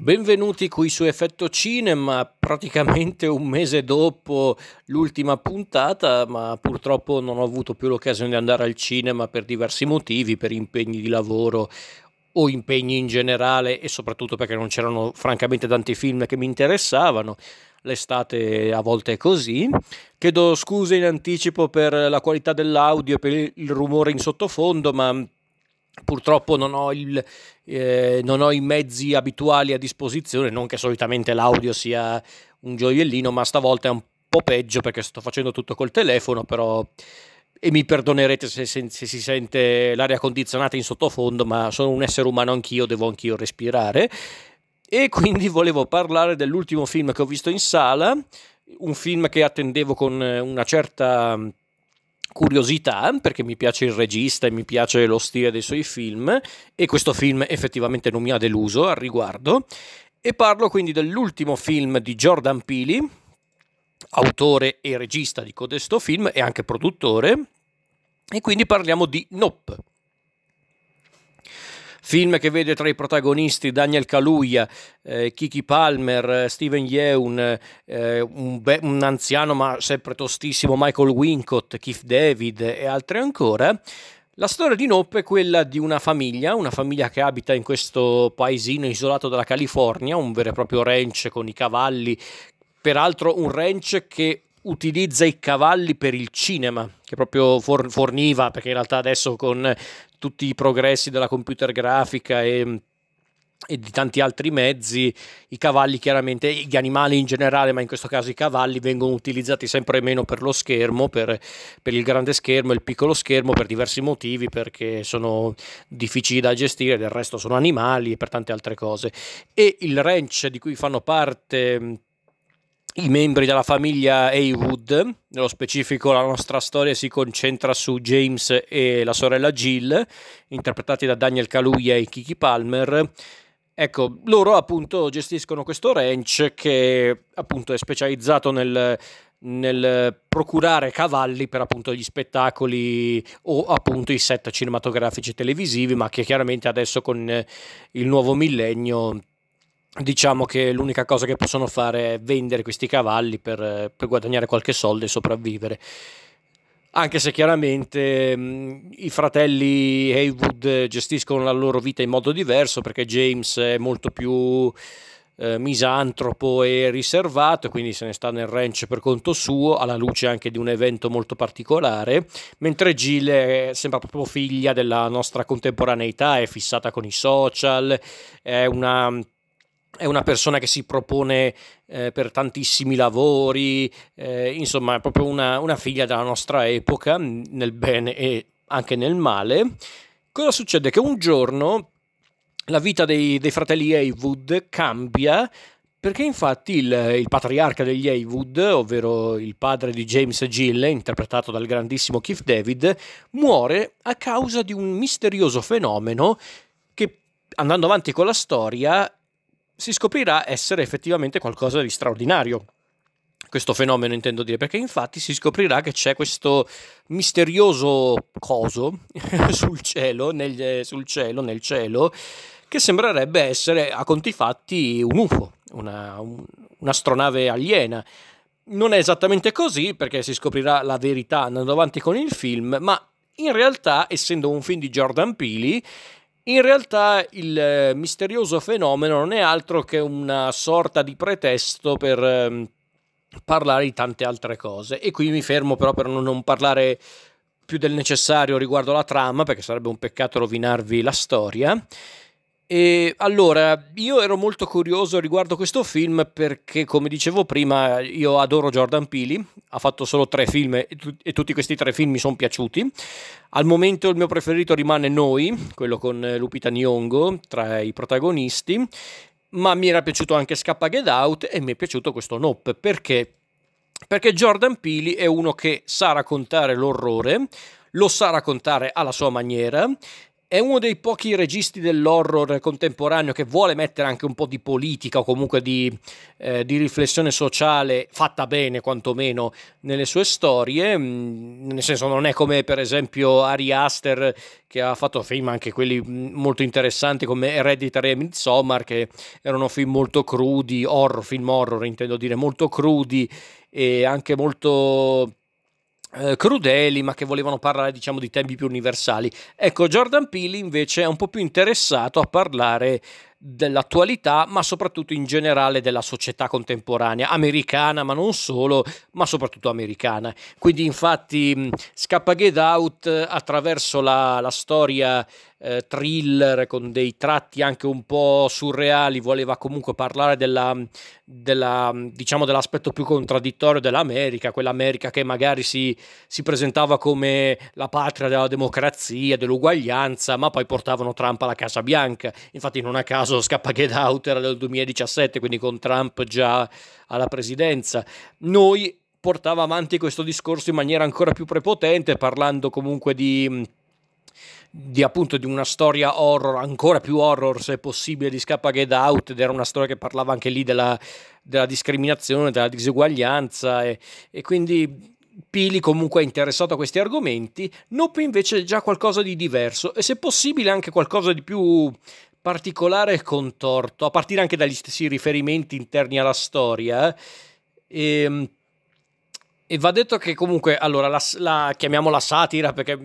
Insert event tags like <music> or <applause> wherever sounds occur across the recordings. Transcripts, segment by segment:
Benvenuti qui su Effetto Cinema, praticamente un mese dopo l'ultima puntata, ma purtroppo non ho avuto più l'occasione di andare al cinema per diversi motivi, per impegni di lavoro o impegni in generale e soprattutto perché non c'erano francamente tanti film che mi interessavano. L'estate a volte è così. Chiedo scuse in anticipo per la qualità dell'audio e per il rumore in sottofondo, ma Purtroppo non ho, il, eh, non ho, i mezzi abituali a disposizione, non che solitamente l'audio sia un gioiellino, ma stavolta è un po' peggio perché sto facendo tutto col telefono, però e mi perdonerete se, se, se, si sente l'aria condizionata in sottofondo, ma sono un essere umano anch'io, devo anch'io respirare. E quindi <laughs> volevo parlare dell'ultimo film che ho visto in sala, un film che attendevo con una certa curiosità perché mi piace il regista e mi piace lo stile dei suoi film e questo film effettivamente non mi ha deluso al riguardo e parlo quindi dell'ultimo film di Jordan Peele autore e regista di codesto film e anche produttore e quindi parliamo di Nope film che vede tra i protagonisti Daniel Kaluuya, eh, Kiki Palmer, Steven Yeun, eh, un, be- un, anziano ma sempre tostissimo Michael Wincott, Keith David e altri ancora. La storia di Nope è quella di una famiglia, una famiglia che abita in questo paesino isolato dalla California, un vero e proprio ranch con i cavalli, peraltro un ranch che utilizza i cavalli per il cinema, che proprio forniva, perché in realtà adesso con tutti i progressi della computer grafica e, e di tanti altri mezzi, i cavalli chiaramente, gli animali in generale, ma in questo caso i cavalli vengono utilizzati sempre meno per lo schermo, per, per il grande schermo e il piccolo schermo per diversi motivi, perché sono difficili da gestire, del resto sono animali e per tante altre cose. E il ranch di cui fanno parte i membri della famiglia Haywood, nello specifico la nostra storia si concentra su James e la sorella Jill, interpretati da Daniel Kaluuya e Kiki Palmer. Ecco, loro appunto gestiscono questo ranch che appunto è specializzato nel, nel procurare cavalli per appunto gli spettacoli o appunto i set cinematografici televisivi, ma che chiaramente adesso con il nuovo millennio diciamo che l'unica cosa che possono fare è vendere questi cavalli per, per guadagnare qualche soldo e sopravvivere. Anche se chiaramente mh, i fratelli Haywood gestiscono la loro vita in modo diverso perché James è molto più eh, misantropo e riservato, quindi se ne sta nel ranch per conto suo, alla luce anche di un evento molto particolare, mentre Jill sembra proprio figlia della nostra contemporaneità, è fissata con i social, è una è una persona che si propone eh, per tantissimi lavori, eh, insomma è proprio una, una, figlia della nostra epoca, nel bene e anche nel male. Cosa succede? Che un giorno la vita dei, dei fratelli Haywood cambia perché infatti il, il, patriarca degli Haywood, ovvero il padre di James Gill, interpretato dal grandissimo Keith David, muore a causa di un misterioso fenomeno che, andando avanti con la storia, si scoprirà essere effettivamente qualcosa di straordinario. Questo fenomeno intendo dire, perché infatti si scoprirà che c'è questo misterioso coso <laughs> sul cielo, nel, sul cielo, nel cielo, che sembrerebbe essere a conti fatti un UFO, una, un, un'astronave aliena. Non è esattamente così perché si scoprirà la verità andando avanti con il film, ma in realtà, essendo un film di Jordan Peele, in realtà il eh, misterioso fenomeno non è altro che una sorta di pretesto per ehm, parlare di tante altre cose. E qui mi fermo però per non parlare più del necessario riguardo la trama, perché sarebbe un peccato rovinarvi la storia. E allora, io ero molto curioso riguardo questo film perché, come dicevo prima, io adoro Jordan Peele, ha fatto solo tre film e, tu- e tutti questi tre film mi sono piaciuti. Al momento il mio preferito rimane Noi, quello con Lupita Nyong'o tra i protagonisti, ma mi era piaciuto anche Scappa Get Out e mi è piaciuto questo Nope, perché? Perché Jordan Peele è uno che sa raccontare l'orrore, lo sa raccontare alla sua maniera è uno dei pochi registi dell'horror contemporaneo che vuole mettere anche un po' di politica o comunque di, eh, di riflessione sociale fatta bene quantomeno nelle sue storie, mm, nel senso non è come per esempio Ari Aster che ha fatto film anche quelli mm, molto interessanti come Hereditary e Midsommar che erano film molto crudi, horror, film horror intendo dire, molto crudi e anche molto eh, crudeli, ma che volevano parlare, diciamo, di temi più universali. Ecco, Jordan Peele invece è un po' più interessato a parlare dell'attualità, ma soprattutto in generale della società contemporanea, americana, ma non solo, ma soprattutto americana. Quindi, infatti, scappa Get Out attraverso la, la storia eh, thriller con dei tratti anche un po' surreali, voleva comunque parlare della, della, diciamo, dell'aspetto più contraddittorio dell'America, quell'America che magari si, si presentava come la patria della democrazia, dell'uguaglianza, ma poi portavano Trump alla Casa Bianca. Infatti non a caso Scappa Get Out era del 2017, quindi con Trump già alla presidenza. Noi portava avanti questo discorso in maniera ancora più prepotente, parlando comunque di di appunto di una storia horror, ancora più horror se possibile, di Scappa Get Out ed era una storia che parlava anche lì della, della discriminazione, della diseguaglianza e, e quindi Pili comunque è interessato a questi argomenti, Nope invece è già qualcosa di diverso e se possibile anche qualcosa di più particolare e contorto, a partire anche dagli stessi riferimenti interni alla storia. E, ehm, e va detto che comunque, allora, la, la chiamiamola satira perché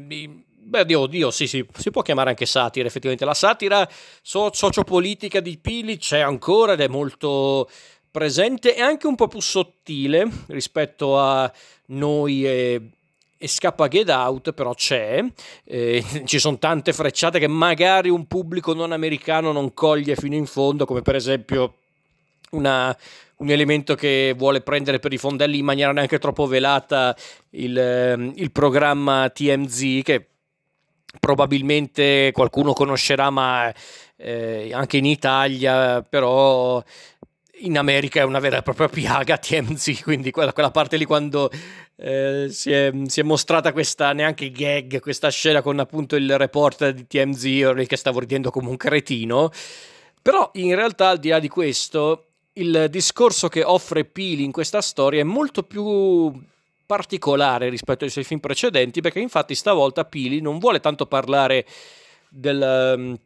Beh, oddio, oddio, sì, sì, si può chiamare anche satira, effettivamente. La satira so- sociopolitica di Pili c'è ancora ed è molto presente e anche un po' più sottile rispetto a noi e Scappa Get Out, però c'è. Eh, <laughs> ci sono tante frecciate che magari un pubblico non americano non coglie fino in fondo, come per esempio una, un elemento che vuole prendere per i fondelli in maniera neanche troppo velata il, il programma TMZ, che probabilmente qualcuno conoscerà, ma eh, anche in Italia, però in America è una vera e propria piaga <laughs> TMZ, quindi quella, quella parte lì quando eh, si, è, si, è, mostrata questa neanche gag, questa scena con appunto il reporter di TMZ che stavo ridendo come un cretino, però in realtà al di là di questo il discorso che offre Pili in questa storia è molto più particolare rispetto ai suoi film precedenti perché infatti stavolta Pili non vuole tanto parlare del,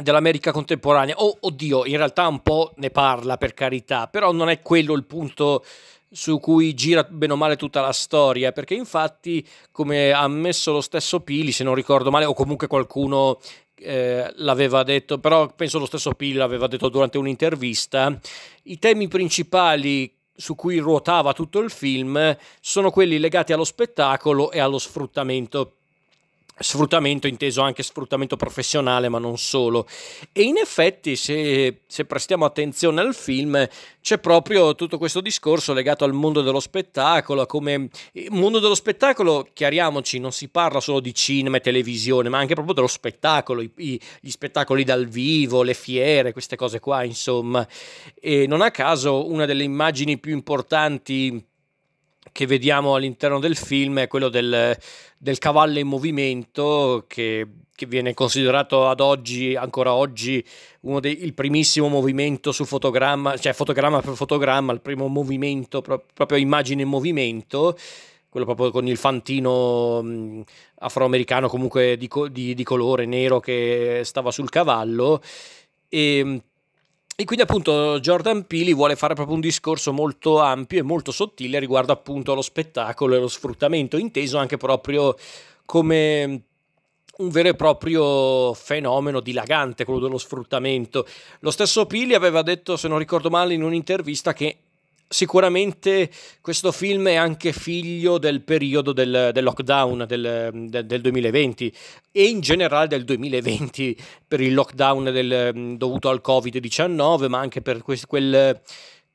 dell'America contemporanea. Oh, oddio in realtà un po' ne parla per carità però non è quello il punto su cui gira bene o male tutta la storia, perché infatti, come ha ammesso lo stesso Pili, se non ricordo male, o comunque qualcuno eh, l'aveva detto, però penso lo stesso Pili l'aveva detto durante un'intervista, i temi principali su cui ruotava tutto il film sono quelli legati allo spettacolo e allo sfruttamento sfruttamento inteso anche sfruttamento professionale ma non solo. E in effetti se, se, prestiamo attenzione al film c'è proprio tutto questo discorso legato al mondo dello spettacolo come il mondo dello spettacolo chiariamoci non si parla solo di cinema e televisione ma anche proprio dello spettacolo i, gli spettacoli dal vivo le fiere queste cose qua insomma. E non a caso una delle immagini più importanti che vediamo all'interno del film è quello del, del cavallo in movimento che, che, viene considerato ad oggi, ancora oggi, uno dei, il primissimo movimento su fotogramma, cioè fotogramma per fotogramma, il primo movimento, pro, proprio immagine in movimento, quello proprio con il fantino mh, afroamericano comunque di, di, di colore nero che stava sul cavallo. E e quindi appunto Jordan Peele vuole fare proprio un discorso molto ampio e molto sottile riguardo appunto allo spettacolo e lo sfruttamento, inteso anche proprio come un vero e proprio fenomeno dilagante, quello dello sfruttamento. Lo stesso Pili aveva detto, se non ricordo male, in un'intervista che sicuramente questo film è anche figlio del periodo del, del lockdown del, del, del, 2020 e in generale del 2020 per il lockdown del, dovuto al Covid-19, ma anche per quel,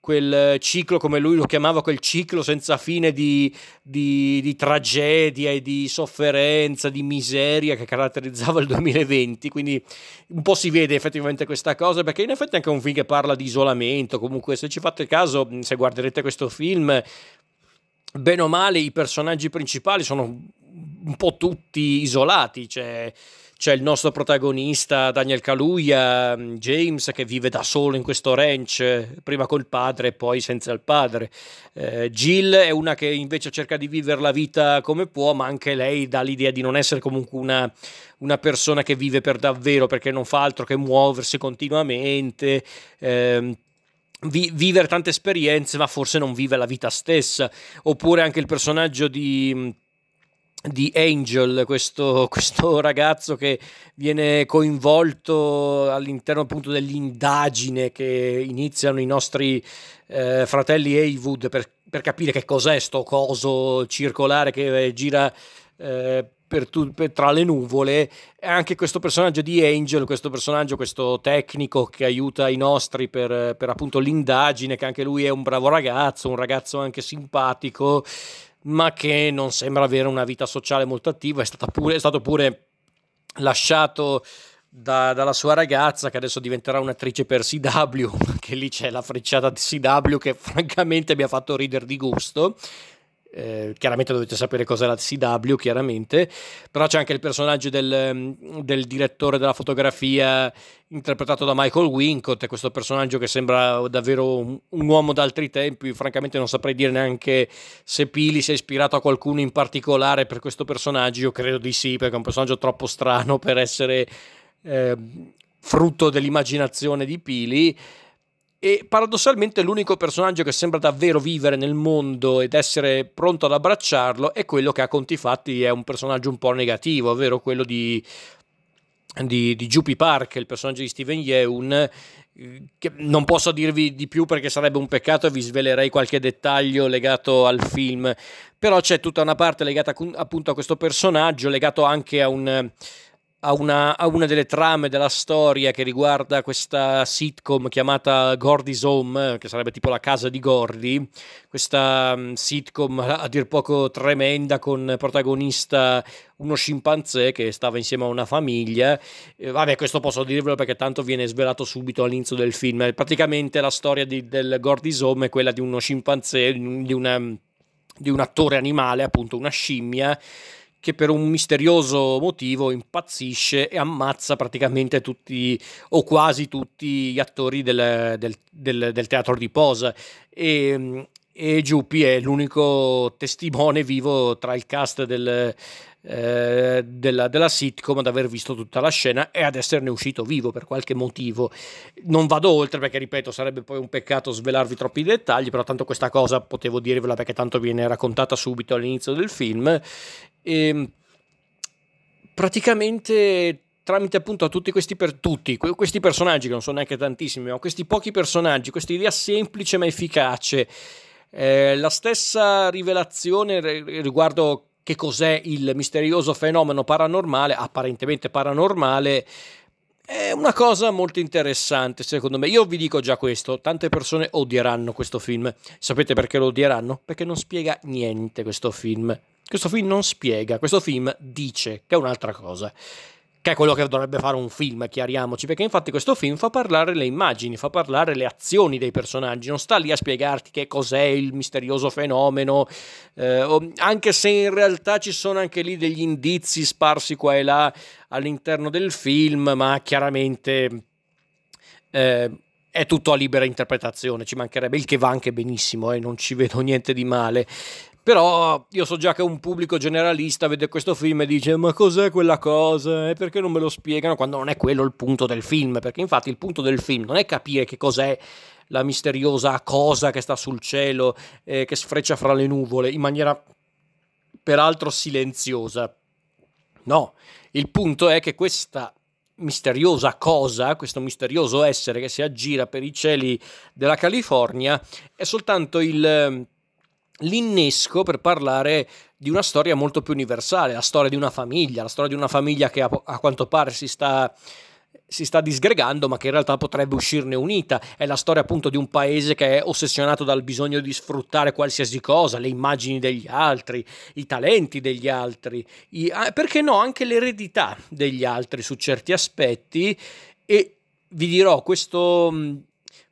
quel quel ciclo, come lui lo chiamava, quel ciclo senza fine di, di, di, tragedia e di sofferenza, di miseria che caratterizzava il 2020. Quindi un po' si vede effettivamente questa cosa, perché in effetti è anche un film che parla di isolamento. Comunque, se ci fate caso, se guarderete questo film, bene o male, i personaggi principali sono un po' tutti isolati, cioè c'è il nostro protagonista Daniel Kaluuya, James, che vive da solo in questo ranch, prima col padre e poi senza il padre. Eh, Jill è una che invece cerca di vivere la vita come può, ma anche lei dà l'idea di non essere comunque una, una persona che vive per davvero, perché non fa altro che muoversi continuamente. Eh, vi- vivere tante esperienze, ma forse non vive la vita stessa. Oppure anche il personaggio di di Angel, questo, questo, ragazzo che viene coinvolto all'interno appunto dell'indagine che iniziano i nostri eh, fratelli Haywood per, per, capire che cos'è sto coso circolare che gira eh, per tu, per, tra le nuvole. Anche questo personaggio di Angel, questo personaggio, questo tecnico che aiuta i nostri per, per appunto l'indagine, che anche lui è un bravo ragazzo, un ragazzo anche simpatico ma che non sembra avere una vita sociale molto attiva, è, pure, è stato pure lasciato da, dalla sua ragazza che adesso diventerà un'attrice per CW, <laughs> che lì c'è la frecciata di CW che francamente mi ha fatto ridere di gusto eh, chiaramente dovete sapere cos'è la CW, chiaramente, però c'è anche il personaggio del, del, direttore della fotografia interpretato da Michael Wincott, questo personaggio che sembra davvero un, un, uomo d'altri tempi, francamente non saprei dire neanche se Pili si è ispirato a qualcuno in particolare per questo personaggio, io credo di sì, perché è un personaggio troppo strano per essere eh, frutto dell'immaginazione di Pili e paradossalmente l'unico personaggio che sembra davvero vivere nel mondo ed essere pronto ad abbracciarlo è quello che a conti fatti è un personaggio un po' negativo, ovvero quello di, di, di Juppie Park, il personaggio di Steven Yeun. Che non posso dirvi di più perché sarebbe un peccato e vi svelerei qualche dettaglio legato al film, però c'è tutta una parte legata appunto a questo personaggio, legato anche a un a una, a una, delle trame della storia che riguarda questa sitcom chiamata Gordy's Home, che sarebbe tipo la casa di Gordy, questa um, sitcom a dir poco tremenda con protagonista uno scimpanzé che stava insieme a una famiglia. Eh, vabbè, questo posso dirvelo perché tanto viene svelato subito all'inizio del film. Praticamente la storia di, del Gordy's Home è quella di uno scimpanzé, di, una, di un attore animale, appunto una scimmia che per un misterioso motivo impazzisce e ammazza praticamente tutti o quasi tutti gli attori del, del, del, del teatro di posa. E, e Giuppi è l'unico testimone vivo tra il cast del, eh, della, della, sitcom ad aver visto tutta la scena e ad esserne uscito vivo per qualche motivo. Non vado oltre perché, ripeto, sarebbe poi un peccato svelarvi troppi dettagli, però tanto questa cosa potevo dirvela perché tanto viene raccontata subito all'inizio del film. E ehm, praticamente tramite appunto a tutti questi, per tutti, questi personaggi che non sono neanche tantissimi, ma questi pochi personaggi, questa idea semplice ma efficace eh, la stessa rivelazione riguardo che cos'è il misterioso fenomeno paranormale, apparentemente paranormale, è una cosa molto interessante secondo me. Io vi dico già questo, tante persone odieranno questo film. Sapete perché lo odieranno? Perché non spiega niente questo film. Questo film non spiega, questo film dice che è un'altra cosa che è quello che dovrebbe fare un film, chiariamoci, perché infatti questo film fa parlare le immagini, fa parlare le azioni dei personaggi, non sta lì a spiegarti che cos'è il misterioso fenomeno, eh, anche se in realtà ci sono anche lì degli indizi sparsi qua e là all'interno del film, ma chiaramente... Eh, è tutto a libera interpretazione, ci mancherebbe il che va anche benissimo, eh, non ci vedo niente di male. Però io so già che un pubblico generalista vede questo film e dice ma cos'è quella cosa? E perché non me lo spiegano? Quando non è quello il punto del film, perché infatti il punto del film non è capire che cos'è la misteriosa cosa che sta sul cielo, eh, che sfreccia fra le nuvole, in maniera peraltro silenziosa. No, il punto è che questa misteriosa cosa, questo misterioso essere che si aggira per i cieli della California, è soltanto il l'innesco per parlare di una storia molto più universale, la storia di una famiglia, la storia di una famiglia che a, a quanto pare si sta, si sta disgregando, ma che in realtà potrebbe uscirne unita. È la storia appunto di un paese che è ossessionato dal bisogno di sfruttare qualsiasi cosa, le immagini degli altri, i talenti degli altri, i, perché no, anche l'eredità degli altri su certi aspetti. E vi dirò, questo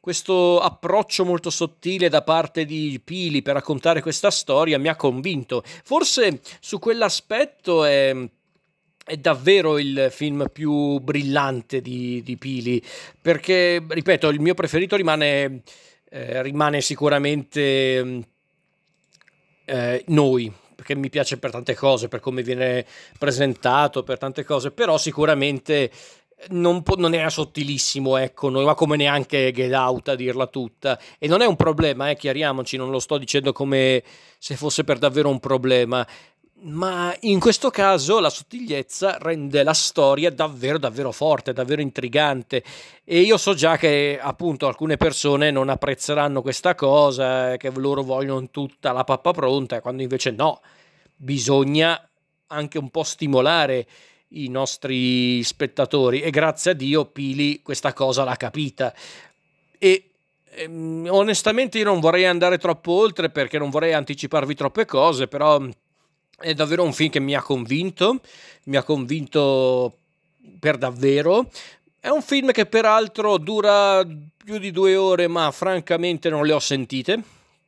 questo approccio molto sottile da parte di Pili per raccontare questa storia mi ha convinto. Forse su quell'aspetto è è davvero il film più brillante di, di Pili, perché, ripeto, il mio preferito rimane, eh, rimane sicuramente eh, Noi, perché mi piace per tante cose, per come viene presentato, per tante cose, però sicuramente non, po- non, era sottilissimo, ecco, non va come neanche Get Out a dirla tutta. E non è un problema, eh, chiariamoci, non lo sto dicendo come se fosse per davvero un problema. Ma in questo caso la sottigliezza rende la storia davvero davvero forte, davvero intrigante e io so già che appunto alcune persone non apprezzeranno questa cosa, che loro vogliono tutta la pappa pronta, quando invece no, bisogna anche un po' stimolare i nostri spettatori e grazie a Dio Pili questa cosa l'ha capita. E ehm, onestamente io non vorrei andare troppo oltre perché non vorrei anticiparvi troppe cose però è davvero un film che mi ha convinto mi ha convinto per davvero. È un film che peraltro dura più di due ore ma francamente non le ho sentite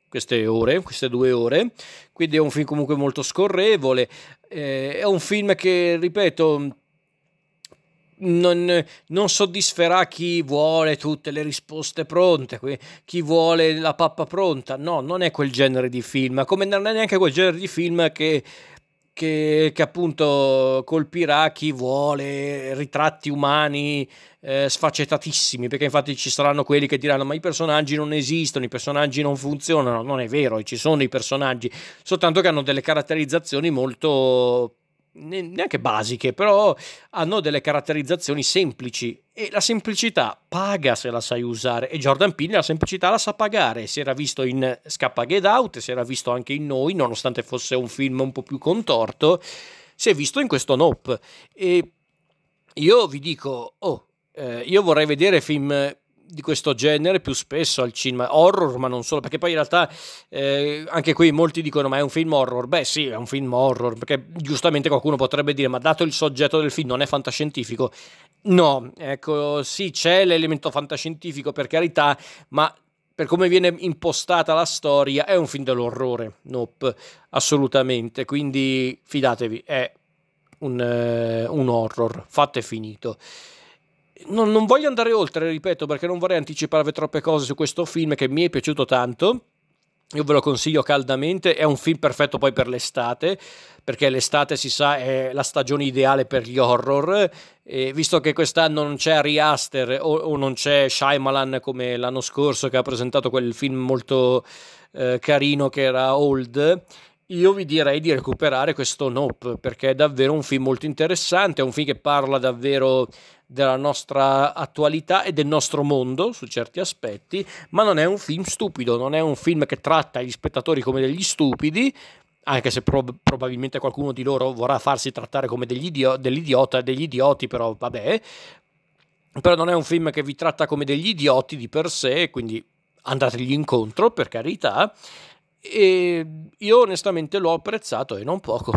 queste ore, queste due ore, quindi è un film comunque molto scorrevole, eh, è un film che, ripeto, non, non, soddisferà chi vuole tutte le risposte pronte, chi vuole la pappa pronta, no, non è quel genere di film, come non è neanche quel genere di film che che, che, appunto colpirà chi vuole ritratti umani eh, sfaccetatissimi, perché infatti ci saranno quelli che diranno ma i personaggi non esistono, i personaggi non funzionano, non è vero, ci sono i personaggi, soltanto che hanno delle caratterizzazioni molto neanche basiche, però hanno delle caratterizzazioni semplici. E la semplicità paga se la sai usare. E Jordan Peele la semplicità la sa pagare, si era visto in Scappa Get Out, si era visto anche in Noi, nonostante fosse un film un po' più contorto, si è visto in questo Nope. E io vi dico, oh, eh, io vorrei vedere film di questo genere più spesso al cinema, horror ma non solo, perché poi in realtà eh, anche qui molti dicono ma è un film horror, beh sì è un film horror, perché giustamente qualcuno potrebbe dire ma dato il soggetto del film non è fantascientifico, no, ecco sì c'è l'elemento fantascientifico per carità, ma per come viene impostata la storia è un film dell'orrore, nope, assolutamente, quindi fidatevi, è un, uh, un horror, fatto e finito non, non voglio andare oltre, ripeto, perché non vorrei anticiparvi troppe cose su questo film che mi è piaciuto tanto. Io ve lo consiglio caldamente, è un film perfetto poi per l'estate, perché l'estate si sa è la stagione ideale per gli horror, e visto che quest'anno non c'è Ari Aster o, o, non c'è Shyamalan come l'anno scorso che ha presentato quel film molto eh, carino che era Old, io vi direi di recuperare questo Nope, perché è davvero un film molto interessante, è un film che parla davvero della nostra attualità e del nostro mondo su certi aspetti, ma non è un film stupido, non è un film che tratta gli spettatori come degli stupidi, anche se prob- probabilmente qualcuno di loro vorrà farsi trattare come degli idio- dell'idiota, degli idioti, però vabbè. Però non è un film che vi tratta come degli idioti di per sé, quindi andategli incontro, per carità. E io onestamente l'ho apprezzato e non poco.